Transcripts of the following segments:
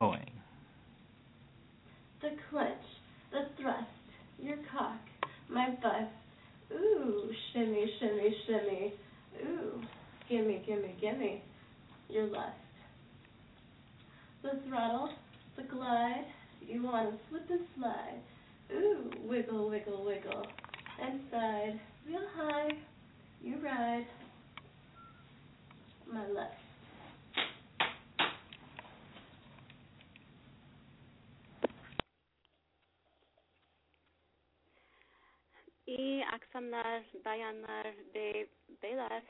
Going. The clutch, the thrust, your cock, my bust. Ooh, shimmy, shimmy, shimmy. Ooh, gimme, gimme, gimme. Your lust. The throttle, the glide, you wanna slip and slide. Ooh, wiggle, wiggle, wiggle. And Inside, real high, you ride. My lust. İyi akşamlar, bayanlar, bey, beyler.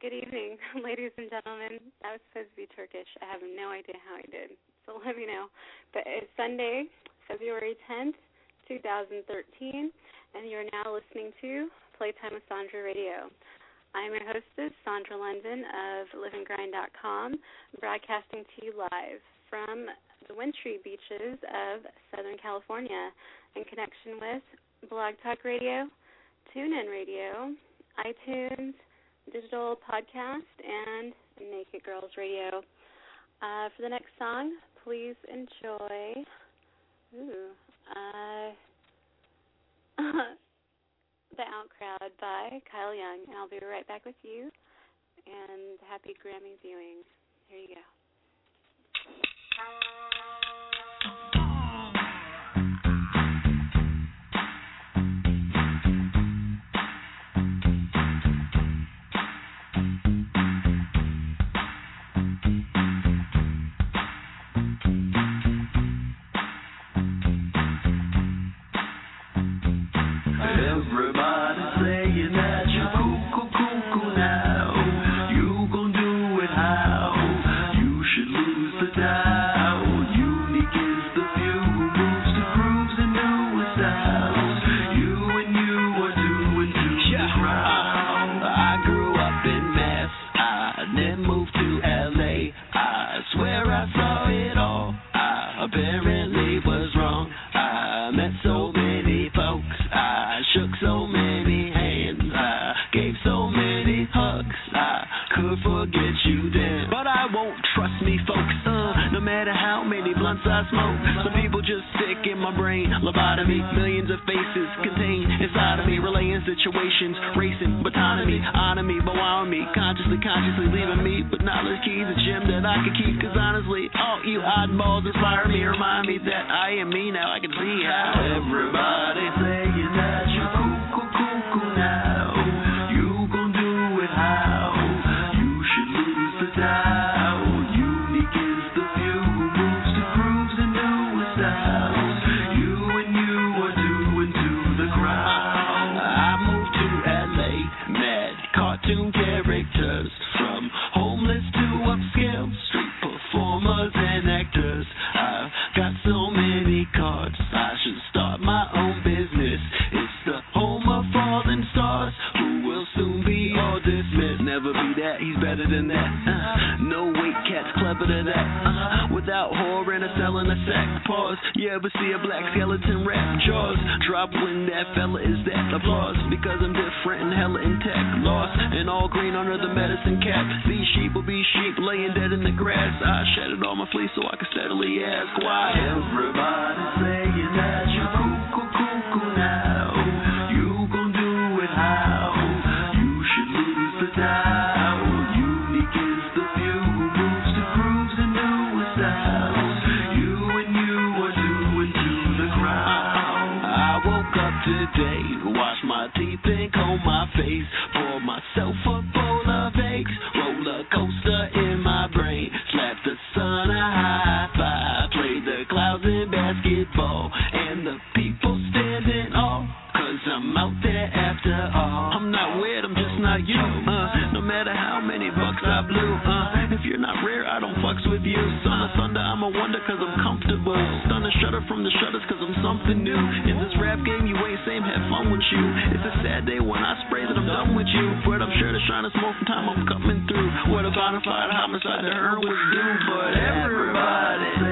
Good evening, ladies and gentlemen. That was supposed to be Turkish. I have no idea how I did, so let me know. But it's Sunday, February 10th, 2013, and you're now listening to Playtime with Sandra Radio. I'm your hostess, Sandra London of liveandgrind.com, broadcasting to you live from the wintry beaches of Southern California in connection with Blog Talk Radio, TuneIn Radio, iTunes, Digital Podcast, and Naked Girls Radio. Uh, for the next song, please enjoy. Ooh, uh, The Out Crowd by Kyle Young, and I'll be right back with you. And happy Grammy viewing. Here you go. Drop when that fella is that applause. Because I'm different and hella intact. Lost and all green under the medicine cap. These sheep will be sheep laying dead in the grass. I shedded all my fleece so I can steadily ask why. Everybody's saying that you're cool, cool now. blue. Uh, if you're not rare, I don't fucks with you. Son of thunder, I'm a wonder cause I'm comfortable. Stun a shudder from the shutters cause I'm something new. In this rap game, you ain't same, have fun with you. It's a sad day when I spray that I'm done with you. But I'm sure to shine a smoke from time I'm coming through. What a bonafide homicide to earn was due, but everybody.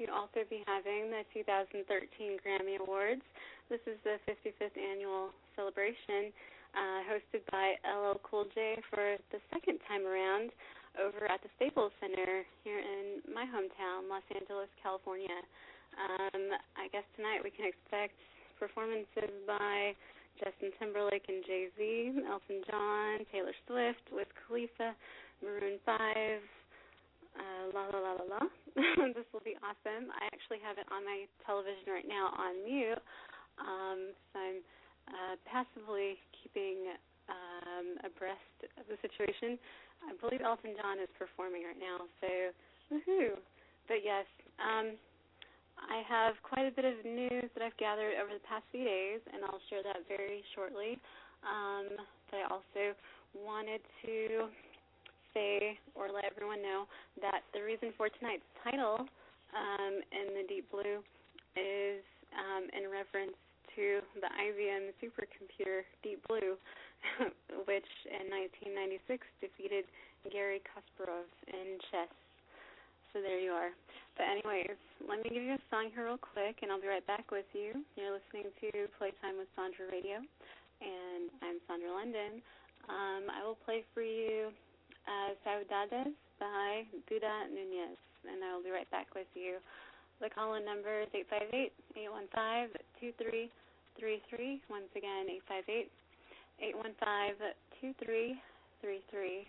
To also be having the 2013 Grammy Awards. This is the 55th annual celebration, uh, hosted by LL Cool J for the second time around over at the Staples Center here in my hometown, Los Angeles, California. Um, I guess tonight we can expect performances by Justin Timberlake and Jay Z, Elton John, Taylor Swift, Wiz Khalifa, Maroon 5, uh, la la la la la. this will be awesome. I actually have it on my television right now on mute, um, so I'm uh, passively keeping um, abreast of the situation. I believe Elton John is performing right now, so woohoo! But yes, um, I have quite a bit of news that I've gathered over the past few days, and I'll share that very shortly. Um, but I also wanted to say or let everyone know that the reason for tonight's title um, in the deep blue is um, in reference to the IBM supercomputer Deep Blue, which in 1996 defeated Garry Kasparov in chess. So there you are. But anyways, let me give you a song here real quick, and I'll be right back with you. You're listening to Playtime with Sandra Radio, and I'm Sandra London. Um, I will play for you uh, Saudades by Buda Nunez. And I will be right back with you. The call in number is 858 815 2333. Once again, 858 815 2333.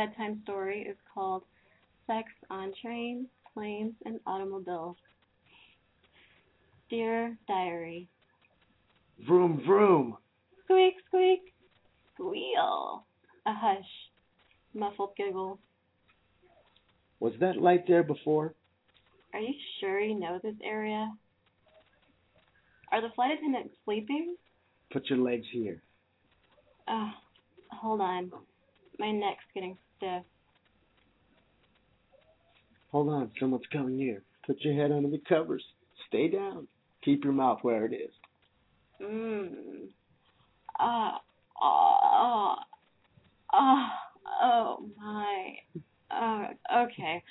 Bedtime story is called Sex on Trains, Planes, and Automobiles. Dear Diary. Vroom, vroom. Squeak, squeak. Squeal. A hush. Muffled giggles. Was that light there before? Are you sure you know this area? Are the flight attendants sleeping? Put your legs here. Oh, hold on. My neck's getting Hold on, someone's coming near. Put your head under the covers. Stay down. Keep your mouth where it is. Mmm. Ah. Ah. Ah. Oh my. Oh, okay.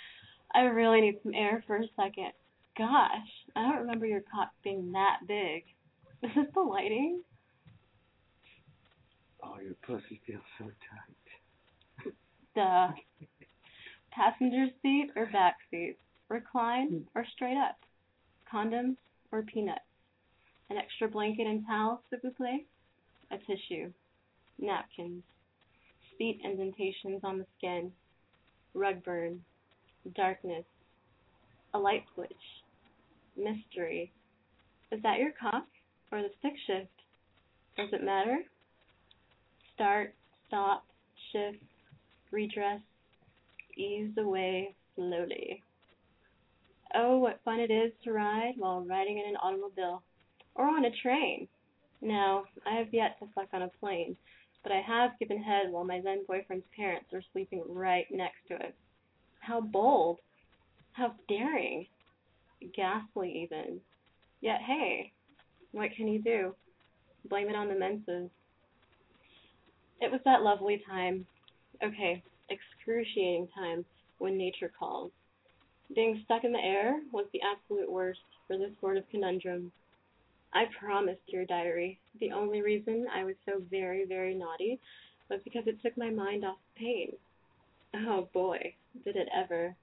I really need some air for a second. Gosh, I don't remember your cock being that big. Is this the lighting? Oh, your pussy feels so tight. The passenger seat or back seat? Recline or straight up? Condoms or peanuts? An extra blanket and towel, s'il vous? A tissue? Napkins? Feet indentations on the skin? Rug burn? Darkness? A light switch? Mystery? Is that your cock or the stick shift? Does it matter? Start, stop, shift, redress, ease away slowly. Oh, what fun it is to ride while riding in an automobile or on a train. No, I have yet to fuck on a plane, but I have given head while my then boyfriend's parents are sleeping right next to it. How bold! How daring! Ghastly, even. Yet, hey, what can you do? Blame it on the menses. It was that lovely time. Okay, excruciating time when nature calls. Being stuck in the air was the absolute worst for this sort of conundrum. I promised your diary, the only reason I was so very, very naughty was because it took my mind off pain. Oh boy, did it ever.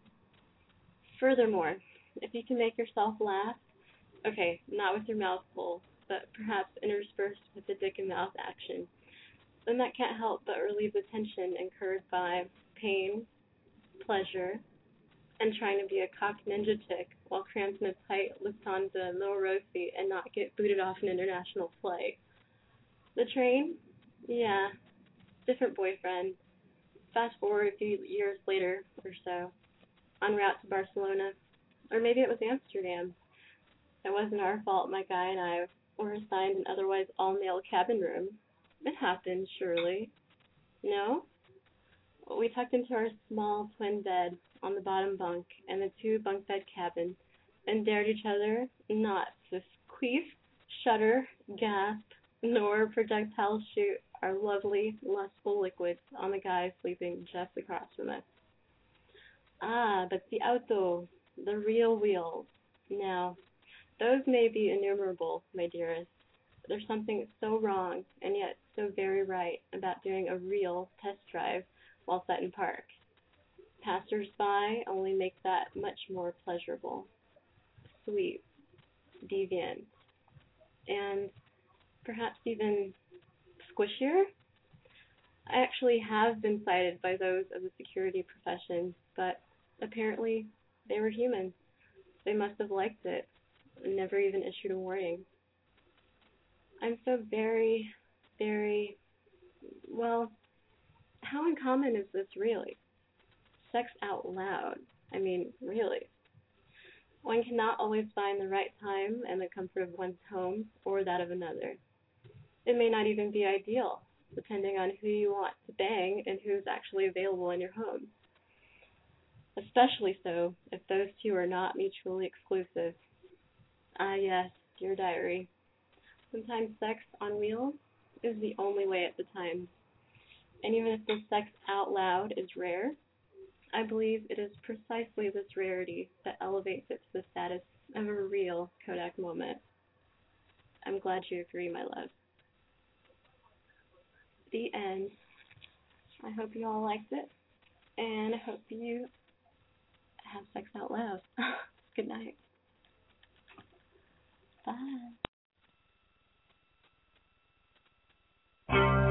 Furthermore, if you can make yourself laugh, okay, not with your mouth full, but perhaps interspersed with the dick and mouth action, then that can't help but relieve the tension incurred by pain, pleasure, and trying to be a cock ninja chick while cramped in a tight Lufthansa low row seat and not get booted off an international flight. The train? Yeah. Different boyfriend. Fast forward a few years later or so. En route to Barcelona. Or maybe it was Amsterdam. It wasn't our fault my guy and I were assigned an otherwise all male cabin room. It happened, surely. No? We tucked into our small twin bed on the bottom bunk in the two bunk bed cabin and dared each other not to queef, shudder, gasp, nor projectile shoot our lovely, lustful liquids on the guy sleeping just across from us. Ah, but the auto, the real wheels. Now, those may be innumerable, my dearest. There's something so wrong and yet so very right about doing a real test drive while set in park. Passers-by only make that much more pleasurable, sweet, deviant, and perhaps even squishier. I actually have been cited by those of the security profession, but apparently they were human. They must have liked it and never even issued a warning. I'm so very, very, well, how uncommon is this really? Sex out loud. I mean, really. One cannot always find the right time and the comfort of one's home or that of another. It may not even be ideal, depending on who you want to bang and who's actually available in your home. Especially so if those two are not mutually exclusive. Ah, yes, dear diary. Sometimes sex on wheels is the only way at the time. And even if the sex out loud is rare, I believe it is precisely this rarity that elevates it to the status of a real Kodak moment. I'm glad you agree, my love. The end. I hope you all liked it, and I hope you have sex out loud. Good night. Bye. That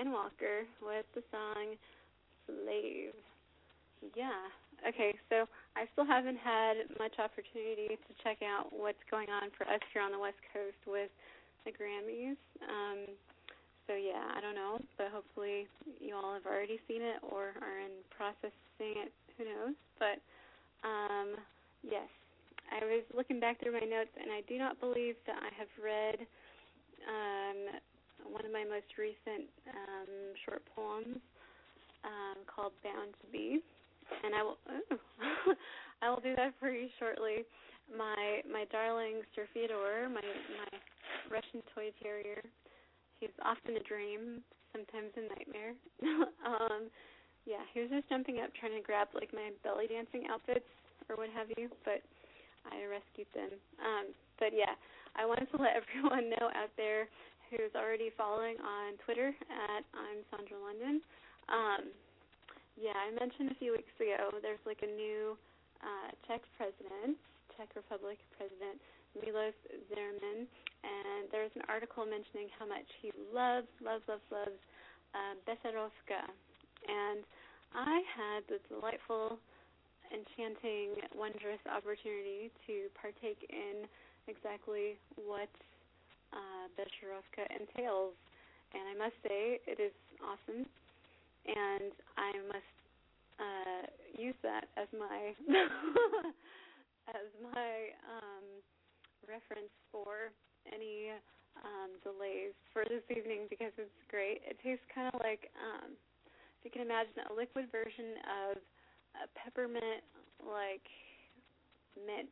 Skinwalker with the song Slave. Yeah. Okay, so I still haven't had much opportunity to check out what's going on for us here on the West Coast with the Grammys. Um, so yeah, I don't know, but hopefully you all have already seen it or are in process of seeing it. Who knows? But um, yes, I was looking back through my notes, and I do not believe that I have read um, one of my most recent um, short poems um, called "Bound to Be," and I will I will do that for you shortly. My my darling Sir Theodore, my my Russian toy terrier, he's often a dream, sometimes a nightmare. um, yeah, he was just jumping up trying to grab like my belly dancing outfits or what have you, but I rescued them. Um, but yeah, I wanted to let everyone know out there who's already following on Twitter at I'm Sandra London. Um, yeah, I mentioned a few weeks ago there's like a new uh, Czech president, Czech Republic president Milos Zeman, and there's an article mentioning how much he loves, loves, loves, loves uh, Becherovka. And I had the delightful enchanting, wondrous opportunity to partake in exactly what uh, Becherovka entails. And I must say, it is awesome. And I must uh, use that as my as my um, reference for any um, delays for this evening because it's great. It tastes kind of like, um, if you can imagine, a liquid version of a peppermint like mint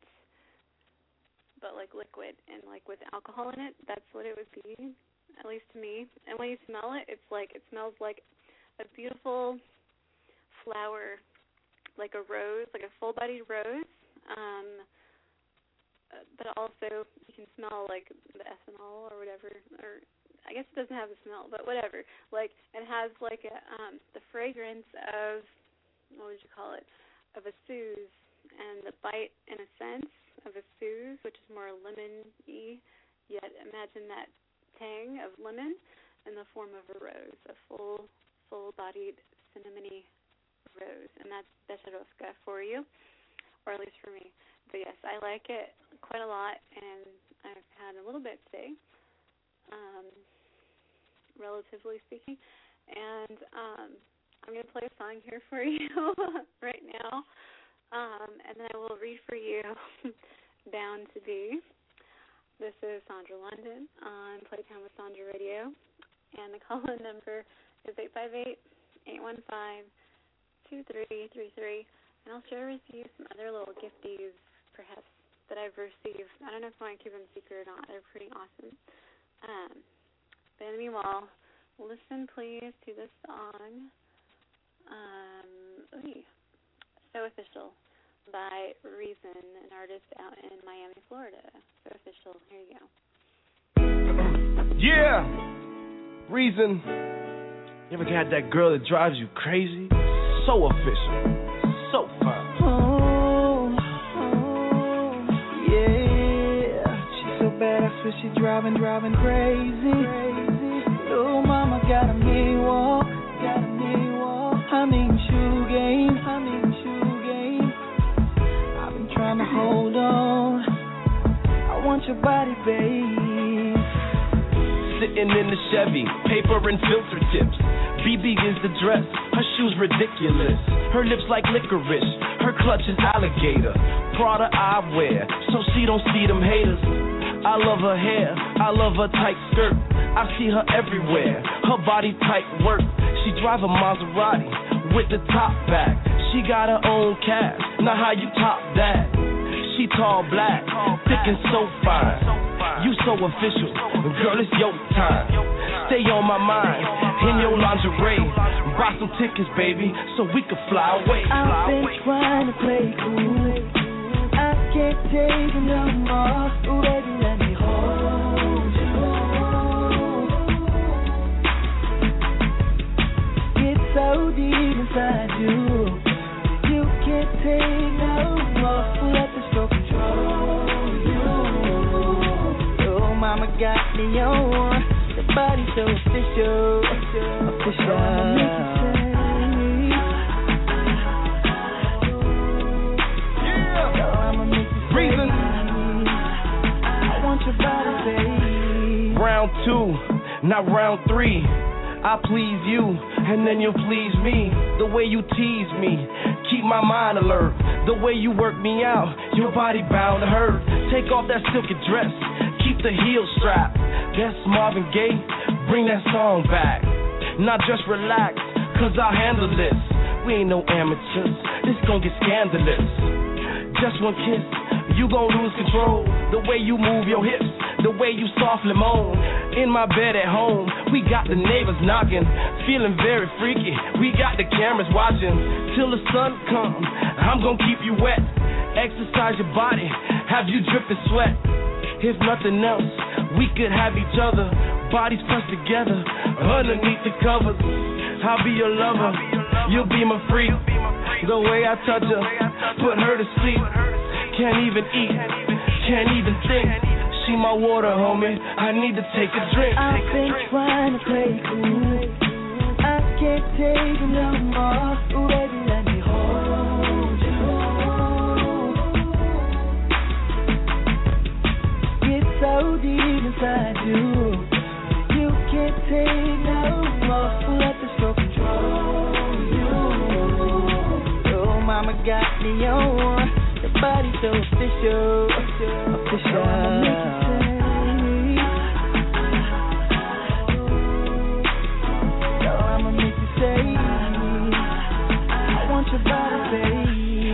but like liquid and like with alcohol in it that's what it would be at least to me and when you smell it it's like it smells like a beautiful flower like a rose like a full bodied rose um but also you can smell like the ethanol or whatever or I guess it doesn't have the smell, but whatever. Like it has like a um the fragrance of what would you call it? Of a Suze and the bite in a sense of a Suze, which is more lemon y, yet imagine that tang of lemon in the form of a rose, a full full bodied cinnamony rose. And that's Becherovka for you. Or at least for me. But yes, I like it quite a lot and I've had a little bit today. Um relatively speaking. And um I'm going to play a song here for you right now. Um, and then I will read for you Bound to Be. This is Sandra London on Playtime with Sandra Radio. And the call in number is 858 815 2333. And I'll share with you some other little gifties, perhaps, that I've received. I don't know if I want to keep them secret or not. They're pretty awesome. Um, but in the meanwhile, listen please to this song um, ooh, So Official by Reason, an artist out in Miami, Florida. So Official, here you go. Yeah, Reason. You ever got that girl that drives you crazy? So official, so fine. Oh, oh, yeah. She's so bad, I swear she's driving, driving crazy. crazy. Little mama got a me walk, got a me walk. I mean shoe game, I mean trying to hold on. I want your body, babe. Sitting in the Chevy, paper and filter tips. BB is the dress, her shoes ridiculous. Her lips like licorice, her clutch is alligator. Prada I wear, so she don't see them haters. I love her hair, I love her tight skirt. I see her everywhere, her body tight work. She drive a Maserati with the top back. She got her own cash, now how you top that? She tall black, thick and so fine. You so official, girl, it's your time. Stay on my mind, in your lingerie. Buy some tickets, baby, so we can fly away. I've been trying to play cool. I can't take it no more. Ooh, baby, let me hold you. So deep inside you. Please you, and then you'll please me. The way you tease me, keep my mind alert. The way you work me out, your body bound to hurt. Take off that silky dress, keep the heel strapped. That's Marvin Gaye, bring that song back. Not just relax, cause I'll handle this. We ain't no amateurs, this gon' get scandalous. Just one kiss, you gon' lose control. The way you move your hips, the way you softly moan. In my bed at home, we got the neighbors knocking, feeling very freaky. We got the cameras watching till the sun comes. I'm gonna keep you wet, exercise your body, have you dripping sweat. If nothing else, we could have each other, bodies pressed together underneath the covers. I'll be your lover, you'll be my freak. The way I touch her, put her to sleep. Can't even eat, can't even think. She my water, homie. I need to take a drink. I've been trying to play it. I can't take no more. Ooh, baby, let me hold you. It's so deep inside you. You can't take no more. Let the stroke control you. Oh, mama got me on. Body so official, official.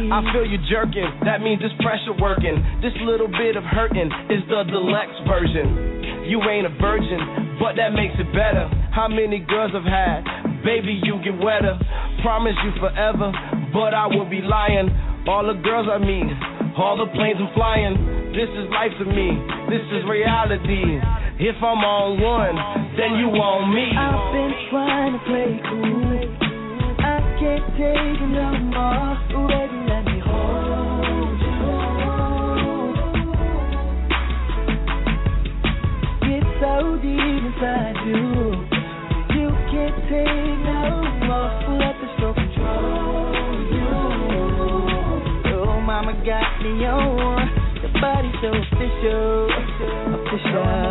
I feel you jerking, that means this pressure working. This little bit of hurting is the deluxe version. You ain't a virgin, but that makes it better. How many girls I've had? Baby, you get wetter. Promise you forever, but I will be lying. All the girls I meet, all the planes I'm flying. This is life to me, this is reality. If I'm on one, then you on me. I've been trying to play cool. I can't take it no more. Baby, let me hold you. It's so deep inside you. You can't take no more. Got me on. Your body so official, official.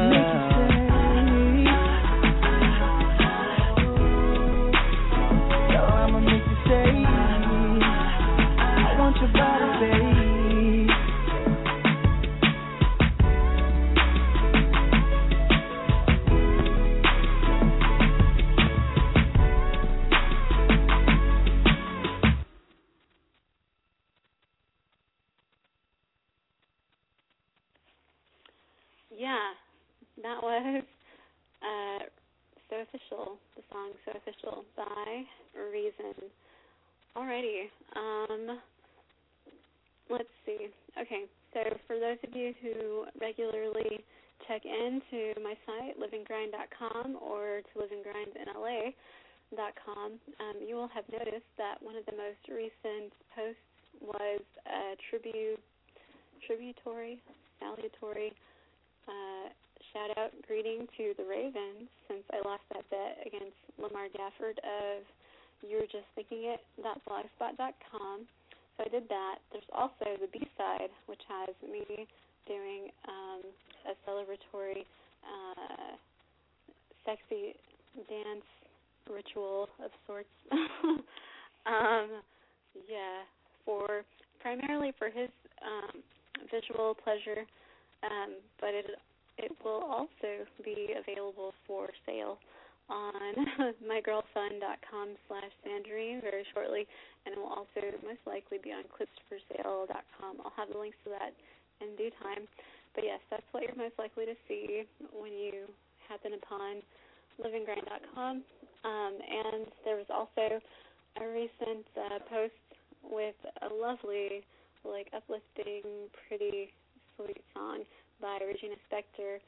Pretty sweet song by Regina Spektor,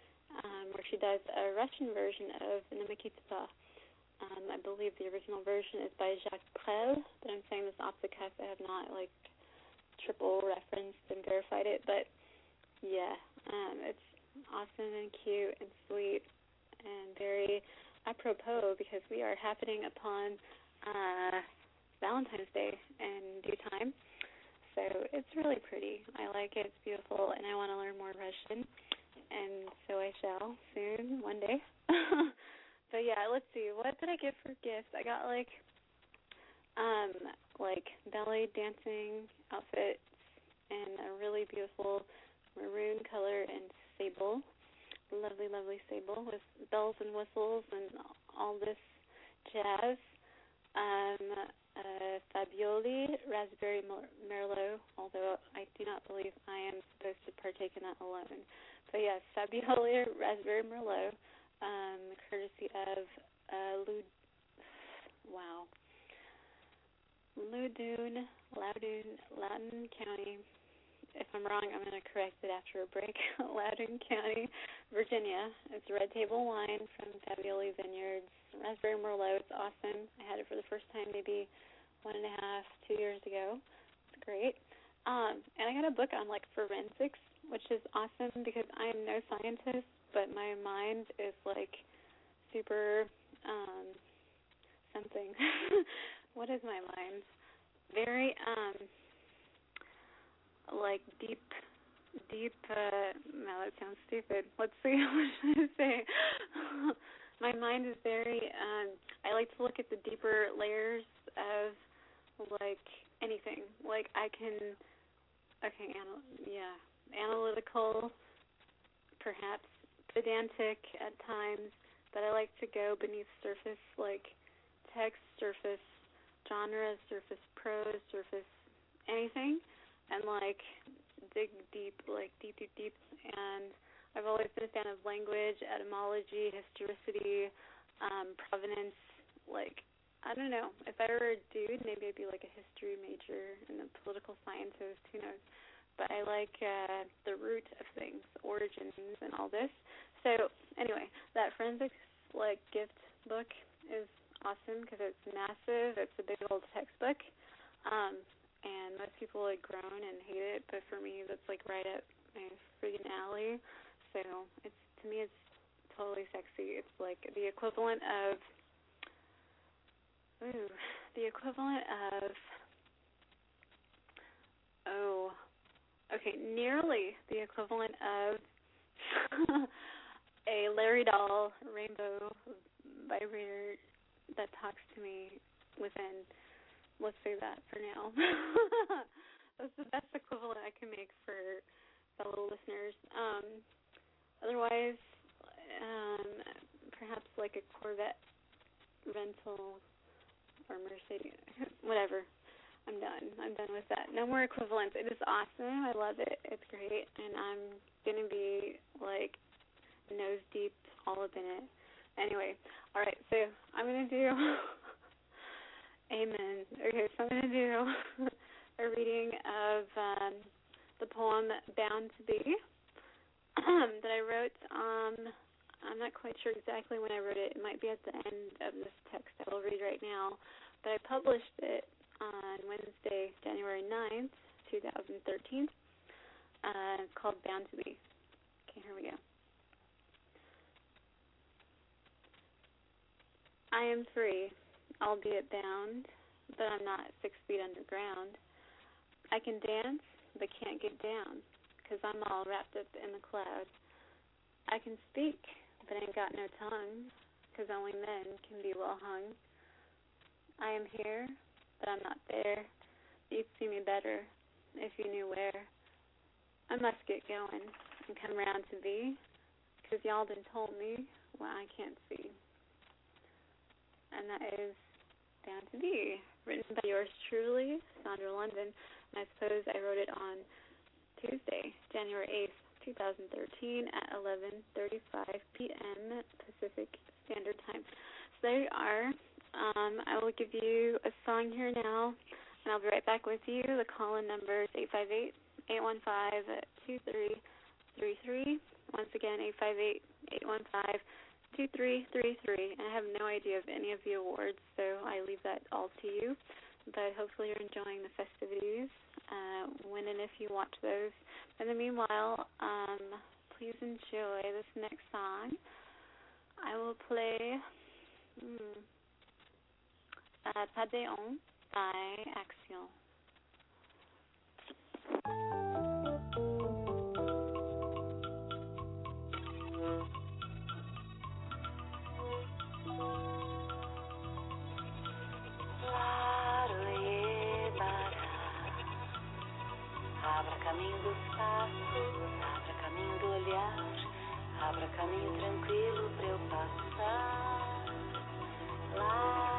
um, where she does a Russian version of Namikitsa. Um, I believe the original version is by Jacques Brel, but I'm saying this off the cuff. I have not like triple referenced and verified it, but yeah, um, it's awesome and cute and sweet and very apropos because we are happening upon uh, Valentine's Day in due time. So it's really pretty. I like it. It's beautiful, and I want to learn more Russian, and so I shall soon, one day. but yeah, let's see. What did I get for gifts? I got like, um, like ballet dancing outfits and a really beautiful maroon color and sable, lovely, lovely sable with bells and whistles and all this jazz. Um, uh, Fabbioli Raspberry Merlot, although I do not believe I am supposed to partake in that alone. But yes, Fabbioli Raspberry Merlot, um, courtesy of uh, Lud. Wow. Loudoun, Loudoun, Loudoun County. If I'm wrong, I'm going to correct it after a break. Loudoun County, Virginia. It's red table wine from Fabbioli Vineyards. Raspberry Merlot. It's awesome. I had it for the first time maybe one and a half, two years ago. It's great. Um, and I got a book on like forensics, which is awesome because I am no scientist, but my mind is like super um something. what is my mind? Very um like deep deep uh no that sounds stupid. Let's see what should I say? my mind is very um I like to look at the deeper layers of like anything. Like I can, okay, anal- yeah, analytical, perhaps pedantic at times, but I like to go beneath surface, like text, surface, genre, surface, prose, surface, anything, and like dig deep, like deep, deep, deep. And I've always been a fan of language, etymology, historicity, um, provenance, like I don't know. If I were a dude, maybe I'd be like a history major and a political scientist. Who knows? But I like uh, the root of things, origins, and all this. So anyway, that forensics like gift book is awesome because it's massive. It's a big old textbook, um, and most people like groan and hate it. But for me, that's like right up my freaking alley. So it's to me, it's totally sexy. It's like the equivalent of Ooh, the equivalent of oh, okay, nearly the equivalent of a Larry Doll rainbow vibrator that talks to me within. Let's say that for now. That's the best equivalent I can make for fellow listeners. Um, otherwise, um, perhaps like a Corvette rental or Mercedes, whatever. I'm done. I'm done with that. No more equivalents. It is awesome. I love it. It's great, and I'm gonna be like nose deep all up in it. Anyway, all right. So I'm gonna do. Amen. Okay, so I'm gonna do a reading of um, the poem "Bound to Be" that I wrote. Um, I'm not quite sure exactly when I wrote it. It might be at the end of this text I will read right now. But I published it on Wednesday, January 9th, 2013, uh, called Bound to Be. Okay, here we go. I am free, albeit bound, but I'm not six feet underground. I can dance, but can't get down, because I'm all wrapped up in the cloud. I can speak, but ain't got no tongue, because only men can be well hung. I am here, but I'm not there. You'd see me better if you knew where. I must get going and come round to be, because y'all done told me what I can't see. And that is Stand to Be, written by yours truly, Sandra London, and I suppose I wrote it on Tuesday, January 8th, 2013 at 11:35 p.m. Pacific Standard Time. So there you are. Um, I will give you a song here now, and I'll be right back with you. The call-in number is 858 815 2333. Once again, 858 815 2333. I have no idea of any of the awards, so I leave that all to you. But hopefully, you're enjoying the festivities uh, when and if you watch those. In the meanwhile, um, please enjoy this next song. I will play hmm, uh, by Action. Abra caminho tranquilo pra eu passar. Claro,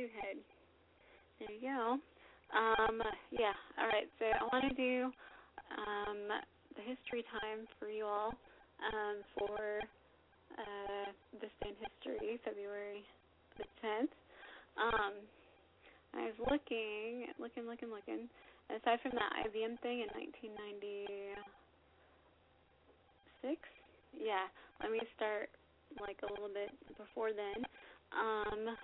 by Head. There you go. Um, yeah. All right. So I want to do um, the history time for you all um, for uh, this day in history, February the 10th. Um, I was looking, looking, looking, looking. Aside from that IBM thing in 1996, yeah, let me start like a little bit before then. Um,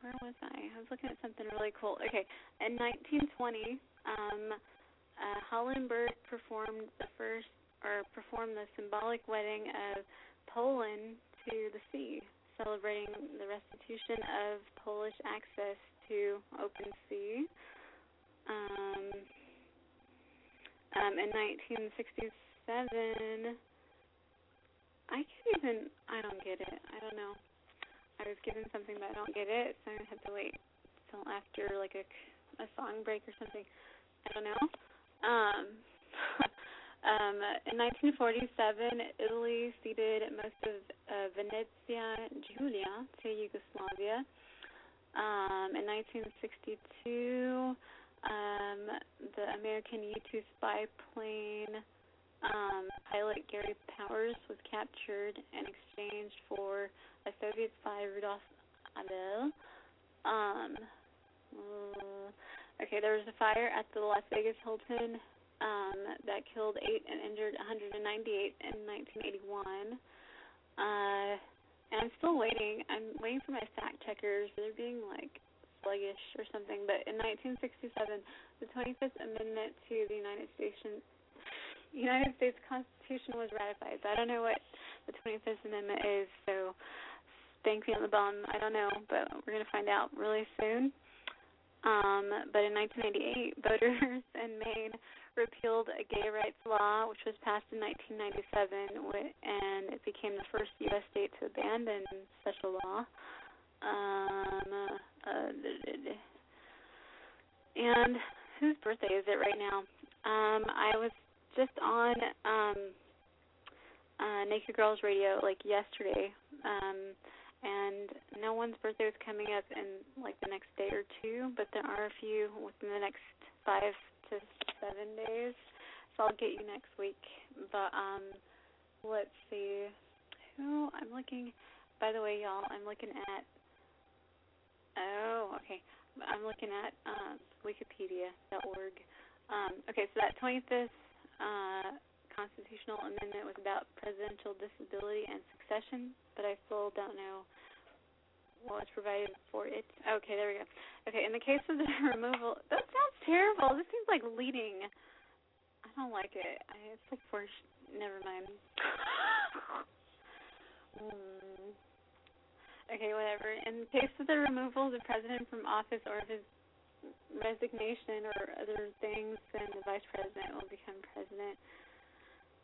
where was I? I was looking at something really cool. Okay, in 1920, um, uh, Hallenburg performed the first, or performed the symbolic wedding of Poland to the sea, celebrating the restitution of Polish access to open sea. Um, um, in 1967, I can't even. I don't get it. I don't know. I was given something, but I don't get it, so I have to wait till after like a a song break or something. I don't know. Um, um, in 1947, Italy ceded most of uh, Venezia Giulia to Yugoslavia. Um, in 1962, um, the American U-2 spy plane um, pilot Gary Powers was captured and exchanged for a Soviet spy, Rudolf Abel. Um, uh, okay, there was a fire at the Las Vegas Hilton um, that killed eight and injured 198 in 1981. Uh, and I'm still waiting. I'm waiting for my fact checkers. They're being like sluggish or something. But in 1967, the 25th Amendment to the United States United States Constitution was ratified. So I don't know what the 25th Amendment is. So spank me on the bum. I don't know, but we're gonna find out really soon. Um, but in 1998, voters in Maine repealed a gay rights law, which was passed in 1997, and it became the first U.S. state to abandon such a law. Um, uh, and whose birthday is it right now? Um, I was just on um, uh, Naked Girls Radio like yesterday, um, and no one's birthday is coming up in like the next day or two, but there are a few within the next five to seven days. So I'll get you next week. But um let's see. Who I'm looking by the way, y'all, I'm looking at oh, okay. I'm looking at um wikipedia.org. Um okay, so that twenty fifth uh constitutional amendment was about presidential disability and succession, but I still don't know what was provided for it. Okay, there we go. Okay, in the case of the removal, that sounds terrible. This seems like leading. I don't like it. I, it's like for never mind. mm. Okay, whatever. In the case of the removal of the president from office or of his resignation or other things, then the vice president will become president.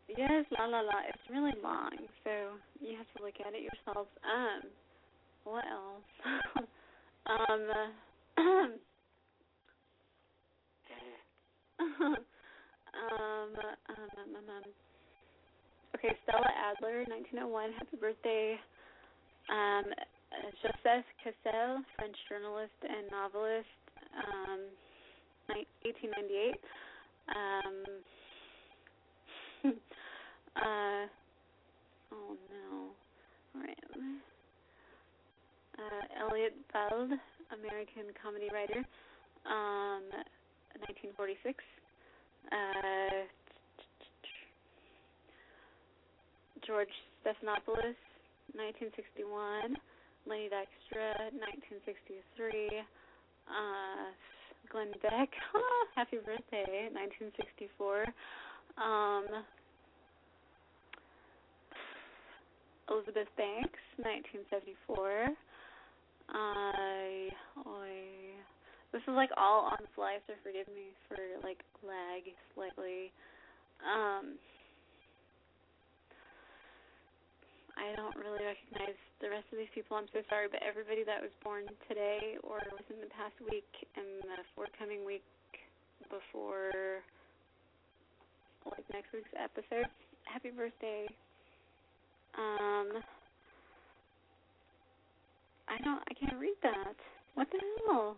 Yes, la la la. It's really long, so you have to look at it yourselves. Um, what else? um, um, um, um, um, um, okay, Stella Adler, 1901. Happy birthday. Um, Joseph Kessel, French journalist and novelist, um, 1898. Um, uh, oh no. Alright. Uh, Elliot Feld, American comedy writer, um, 1946. Uh, George Stephanopoulos, 1961. Lenny Dykstra, 1963. Uh, Glenn Beck, happy birthday, 1964. Um, Elizabeth Banks, 1974. I, I, this is like all on fly, so forgive me for like lag slightly. Um, I don't really recognize the rest of these people. I'm so sorry, but everybody that was born today or within the past week and the forthcoming week before like next week's episode. Happy birthday. Um, I don't. I can't read that. What the hell?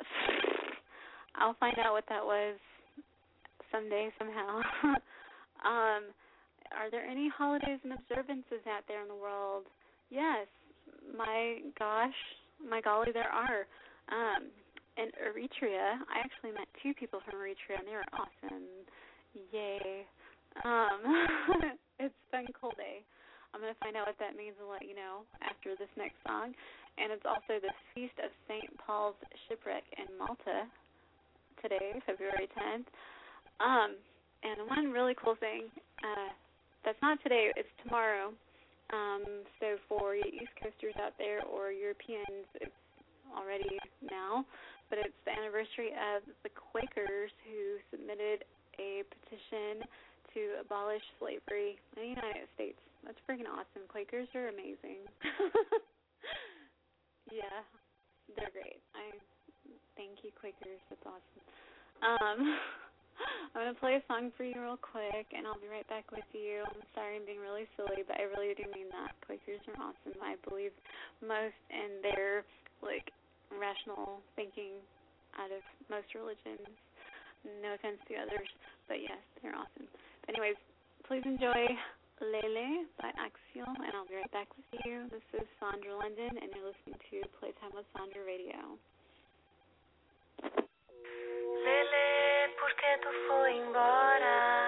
I'll find out what that was someday somehow. um, are there any holidays and observances out there in the world? Yes. My gosh, my golly, there are. Um, in Eritrea, I actually met two people from Eritrea, and they were awesome. Yay. Um, it's Day. I'm to find out what that means and let you know after this next song. And it's also the Feast of St. Paul's Shipwreck in Malta today, February 10th. Um, and one really cool thing, uh, that's not today, it's tomorrow. Um, so for East Coasters out there or Europeans, it's already now, but it's the anniversary of the Quakers who submitted a petition to abolish slavery in the United States. That's freaking awesome. Quakers are amazing. yeah, they're great. I thank you, Quakers. That's awesome. Um, I'm gonna play a song for you real quick, and I'll be right back with you. I'm sorry I'm being really silly, but I really do mean that. Quakers are awesome. I believe most in their like rational thinking out of most religions. No offense to others, but yes, they're awesome. But anyways, please enjoy Lele by Axial, and I'll be right back with you. This is Sandra London, and you're listening to Playtime with Sandra Radio. Lele, porque tu foi embora?